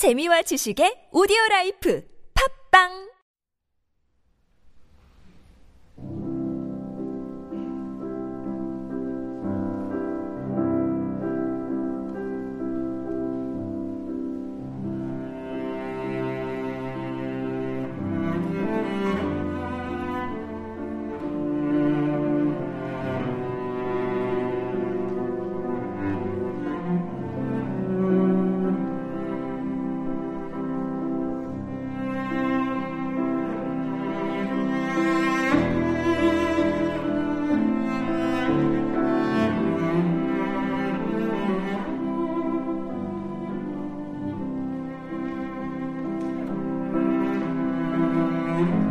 재미와 지식의 오디오 라이프. 팝빵 time.